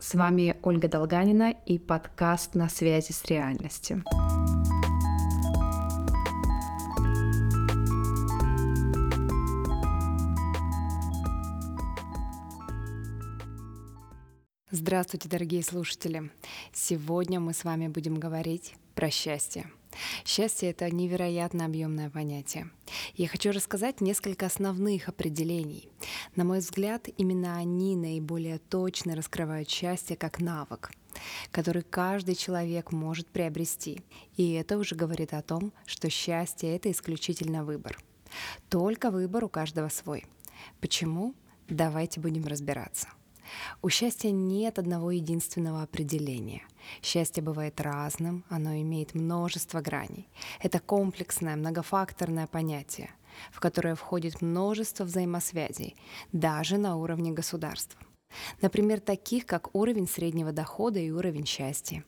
С вами Ольга Долганина и подкаст «На связи с реальностью». Здравствуйте, дорогие слушатели! Сегодня мы с вами будем говорить про счастье. Счастье — это невероятно объемное понятие. Я хочу рассказать несколько основных определений. На мой взгляд, именно они наиболее точно раскрывают счастье как навык который каждый человек может приобрести. И это уже говорит о том, что счастье — это исключительно выбор. Только выбор у каждого свой. Почему? Давайте будем разбираться. У счастья нет одного единственного определения. Счастье бывает разным, оно имеет множество граней. Это комплексное, многофакторное понятие, в которое входит множество взаимосвязей, даже на уровне государства. Например, таких как уровень среднего дохода и уровень счастья.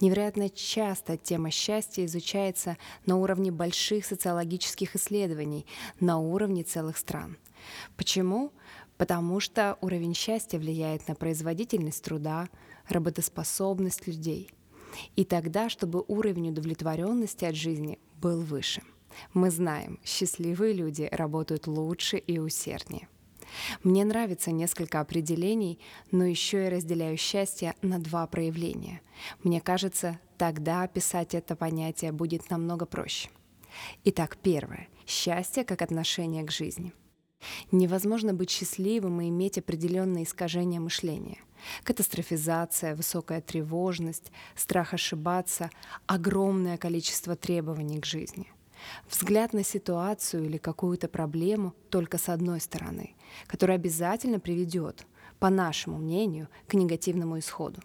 Невероятно часто тема счастья изучается на уровне больших социологических исследований, на уровне целых стран. Почему? Потому что уровень счастья влияет на производительность труда, работоспособность людей. И тогда, чтобы уровень удовлетворенности от жизни был выше. Мы знаем, счастливые люди работают лучше и усерднее. Мне нравится несколько определений, но еще я разделяю счастье на два проявления. Мне кажется, тогда описать это понятие будет намного проще. Итак, первое. Счастье как отношение к жизни – Невозможно быть счастливым и иметь определенные искажения мышления. Катастрофизация, высокая тревожность, страх ошибаться, огромное количество требований к жизни. Взгляд на ситуацию или какую-то проблему только с одной стороны, которая обязательно приведет, по нашему мнению, к негативному исходу.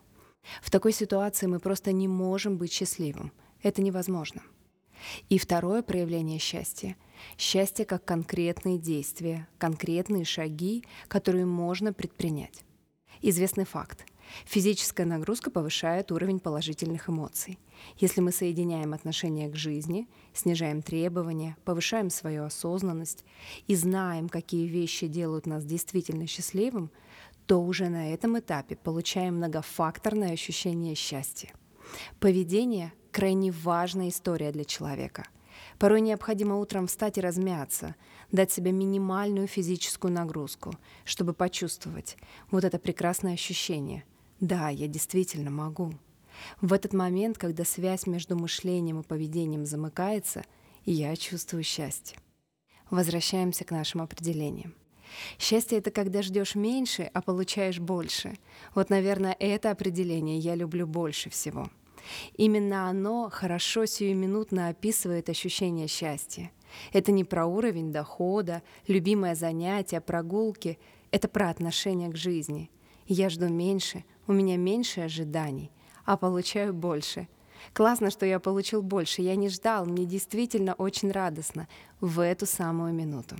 В такой ситуации мы просто не можем быть счастливым. Это невозможно. И второе проявление счастья — счастье как конкретные действия, конкретные шаги, которые можно предпринять. Известный факт. Физическая нагрузка повышает уровень положительных эмоций. Если мы соединяем отношение к жизни, снижаем требования, повышаем свою осознанность и знаем, какие вещи делают нас действительно счастливым, то уже на этом этапе получаем многофакторное ощущение счастья. Поведение крайне важная история для человека. Порой необходимо утром встать и размяться, дать себе минимальную физическую нагрузку, чтобы почувствовать вот это прекрасное ощущение. Да, я действительно могу. В этот момент, когда связь между мышлением и поведением замыкается, я чувствую счастье. Возвращаемся к нашим определениям. Счастье — это когда ждешь меньше, а получаешь больше. Вот, наверное, это определение я люблю больше всего — Именно оно хорошо сиюминутно описывает ощущение счастья. Это не про уровень дохода, любимое занятие, прогулки. Это про отношение к жизни. Я жду меньше, у меня меньше ожиданий, а получаю больше. Классно, что я получил больше. Я не ждал, мне действительно очень радостно в эту самую минуту.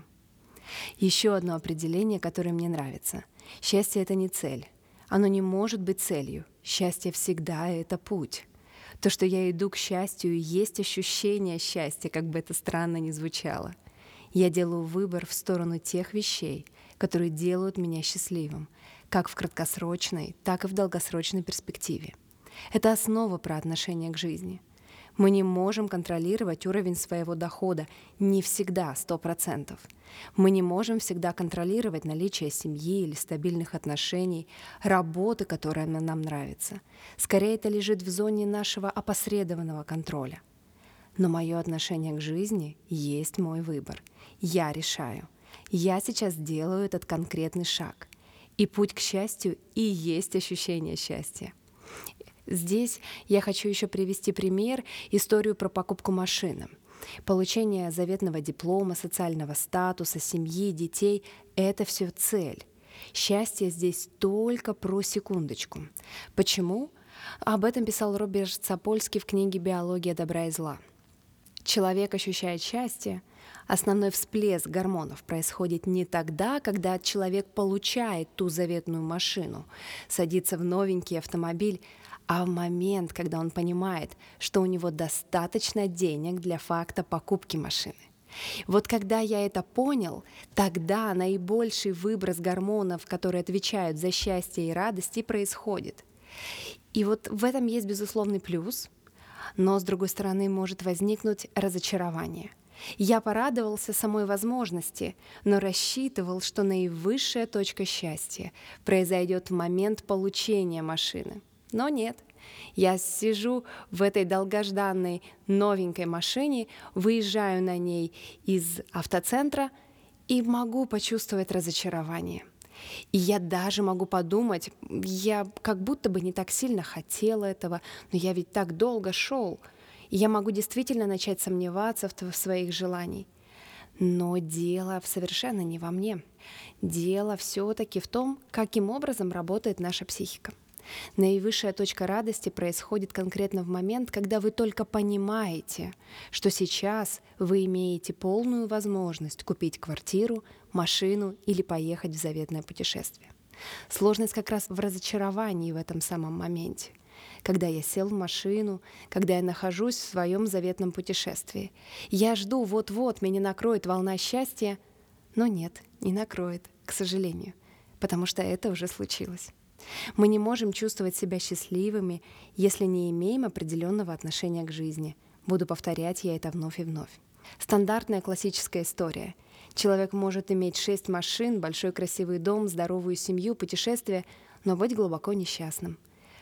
Еще одно определение, которое мне нравится. Счастье — это не цель. Оно не может быть целью. Счастье всегда — это путь. То, что я иду к счастью, есть ощущение счастья, как бы это странно ни звучало. Я делаю выбор в сторону тех вещей, которые делают меня счастливым, как в краткосрочной, так и в долгосрочной перспективе. Это основа про отношение к жизни — мы не можем контролировать уровень своего дохода, не всегда, 100%. Мы не можем всегда контролировать наличие семьи или стабильных отношений, работы, которая нам нравится. Скорее, это лежит в зоне нашего опосредованного контроля. Но мое отношение к жизни есть мой выбор. Я решаю. Я сейчас делаю этот конкретный шаг. И путь к счастью и есть ощущение счастья. Здесь я хочу еще привести пример, историю про покупку машины. Получение заветного диплома, социального статуса, семьи, детей — это все цель. Счастье здесь только про секундочку. Почему? Об этом писал Роберт Сапольский в книге «Биология добра и зла». Человек ощущает счастье. Основной всплеск гормонов происходит не тогда, когда человек получает ту заветную машину, садится в новенький автомобиль, а в момент, когда он понимает, что у него достаточно денег для факта покупки машины. Вот когда я это понял, тогда наибольший выброс гормонов, которые отвечают за счастье и радость, и происходит. И вот в этом есть безусловный плюс, но с другой стороны может возникнуть разочарование. Я порадовался самой возможности, но рассчитывал, что наивысшая точка счастья произойдет в момент получения машины. Но нет – я сижу в этой долгожданной новенькой машине, выезжаю на ней из автоцентра и могу почувствовать разочарование. И я даже могу подумать, я как будто бы не так сильно хотела этого, но я ведь так долго шел. И я могу действительно начать сомневаться в, своих желаниях. Но дело совершенно не во мне. Дело все-таки в том, каким образом работает наша психика. Наивысшая точка радости происходит конкретно в момент, когда вы только понимаете, что сейчас вы имеете полную возможность купить квартиру, машину или поехать в заветное путешествие. Сложность как раз в разочаровании в этом самом моменте когда я сел в машину, когда я нахожусь в своем заветном путешествии. Я жду, вот-вот меня накроет волна счастья, но нет, не накроет, к сожалению, потому что это уже случилось. Мы не можем чувствовать себя счастливыми, если не имеем определенного отношения к жизни. Буду повторять я это вновь и вновь. Стандартная классическая история. Человек может иметь шесть машин, большой красивый дом, здоровую семью, путешествия, но быть глубоко несчастным.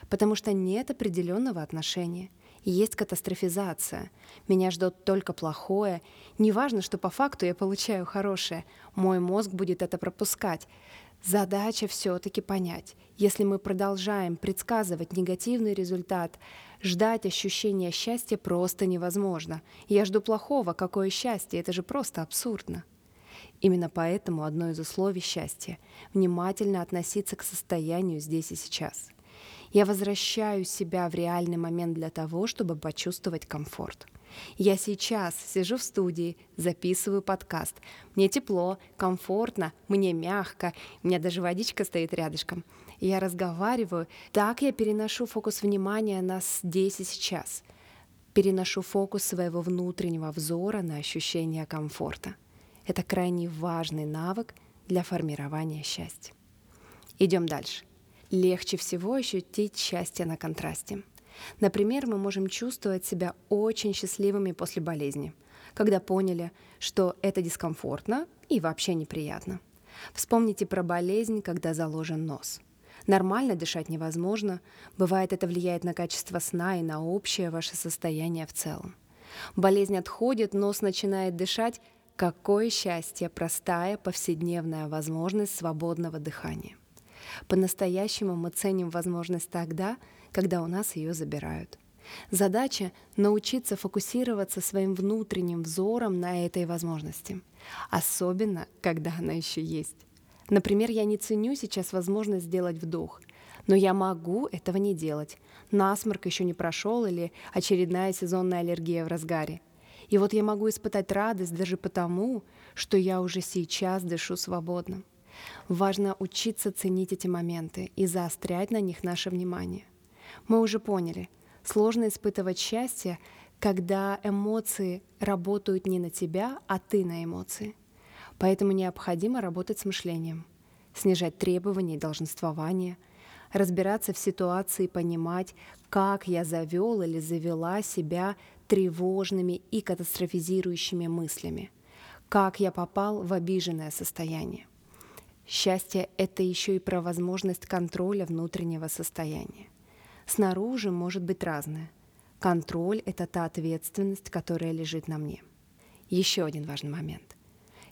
Потому что нет определенного отношения. Есть катастрофизация. Меня ждет только плохое. Неважно, что по факту я получаю хорошее. Мой мозг будет это пропускать. Задача все-таки понять, если мы продолжаем предсказывать негативный результат, ждать ощущения счастья просто невозможно. Я жду плохого, какое счастье, это же просто абсурдно. Именно поэтому одно из условий счастья — внимательно относиться к состоянию здесь и сейчас. Я возвращаю себя в реальный момент для того, чтобы почувствовать комфорт — я сейчас сижу в студии, записываю подкаст. Мне тепло, комфортно, мне мягко, у меня даже водичка стоит рядышком. Я разговариваю, так я переношу фокус внимания на здесь и сейчас. Переношу фокус своего внутреннего взора на ощущение комфорта. Это крайне важный навык для формирования счастья. Идем дальше. Легче всего ощутить счастье на контрасте. Например, мы можем чувствовать себя очень счастливыми после болезни, когда поняли, что это дискомфортно и вообще неприятно. Вспомните про болезнь, когда заложен нос. Нормально дышать невозможно, бывает это влияет на качество сна и на общее ваше состояние в целом. Болезнь отходит, нос начинает дышать. Какое счастье, простая повседневная возможность свободного дыхания. По-настоящему мы ценим возможность тогда, когда у нас ее забирают. Задача — научиться фокусироваться своим внутренним взором на этой возможности, особенно когда она еще есть. Например, я не ценю сейчас возможность сделать вдох, но я могу этого не делать. Насморк еще не прошел или очередная сезонная аллергия в разгаре. И вот я могу испытать радость даже потому, что я уже сейчас дышу свободно. Важно учиться ценить эти моменты и заострять на них наше внимание. Мы уже поняли, сложно испытывать счастье, когда эмоции работают не на тебя, а ты на эмоции. Поэтому необходимо работать с мышлением, снижать требования и долженствования, разбираться в ситуации и понимать, как я завел или завела себя тревожными и катастрофизирующими мыслями, как я попал в обиженное состояние. Счастье — это еще и про возможность контроля внутреннего состояния. Снаружи может быть разное. Контроль — это та ответственность, которая лежит на мне. Еще один важный момент.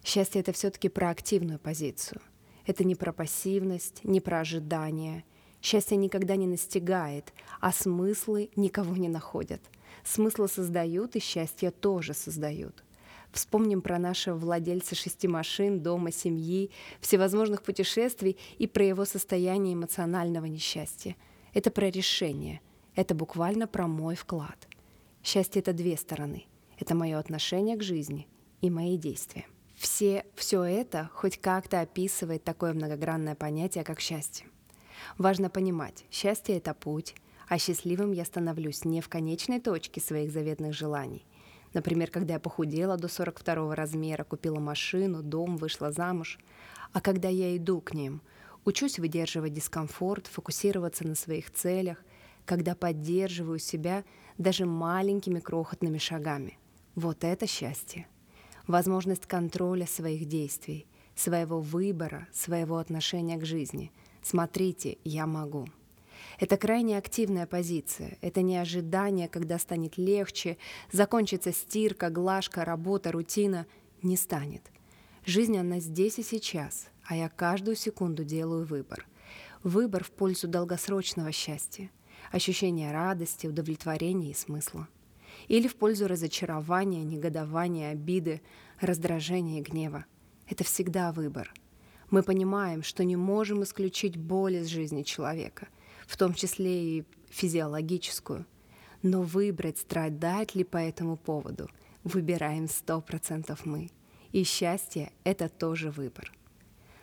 Счастье — это все-таки про активную позицию. Это не про пассивность, не про ожидание. Счастье никогда не настигает, а смыслы никого не находят. Смыслы создают, и счастье тоже создают. Вспомним про нашего владельца шести машин, дома, семьи, всевозможных путешествий и про его состояние эмоционального несчастья — это про решение. Это буквально про мой вклад. Счастье — это две стороны. Это мое отношение к жизни и мои действия. Все, все это хоть как-то описывает такое многогранное понятие, как счастье. Важно понимать, счастье — это путь, а счастливым я становлюсь не в конечной точке своих заветных желаний. Например, когда я похудела до 42 размера, купила машину, дом, вышла замуж. А когда я иду к ним, учусь выдерживать дискомфорт, фокусироваться на своих целях, когда поддерживаю себя даже маленькими крохотными шагами. Вот это счастье. Возможность контроля своих действий, своего выбора, своего отношения к жизни. Смотрите, я могу. Это крайне активная позиция. Это не ожидание, когда станет легче, закончится стирка, глажка, работа, рутина. Не станет. Жизнь, она здесь и сейчас, а я каждую секунду делаю выбор. Выбор в пользу долгосрочного счастья, ощущения радости, удовлетворения и смысла. Или в пользу разочарования, негодования, обиды, раздражения и гнева. Это всегда выбор. Мы понимаем, что не можем исключить боль из жизни человека – в том числе и физиологическую. Но выбрать, страдать ли по этому поводу, выбираем сто процентов мы. И счастье — это тоже выбор.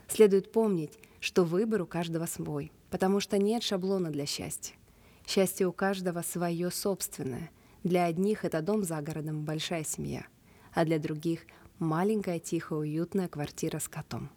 Следует помнить, что выбор у каждого свой, потому что нет шаблона для счастья. Счастье у каждого свое собственное. Для одних это дом за городом, большая семья, а для других — маленькая, тихая, уютная квартира с котом.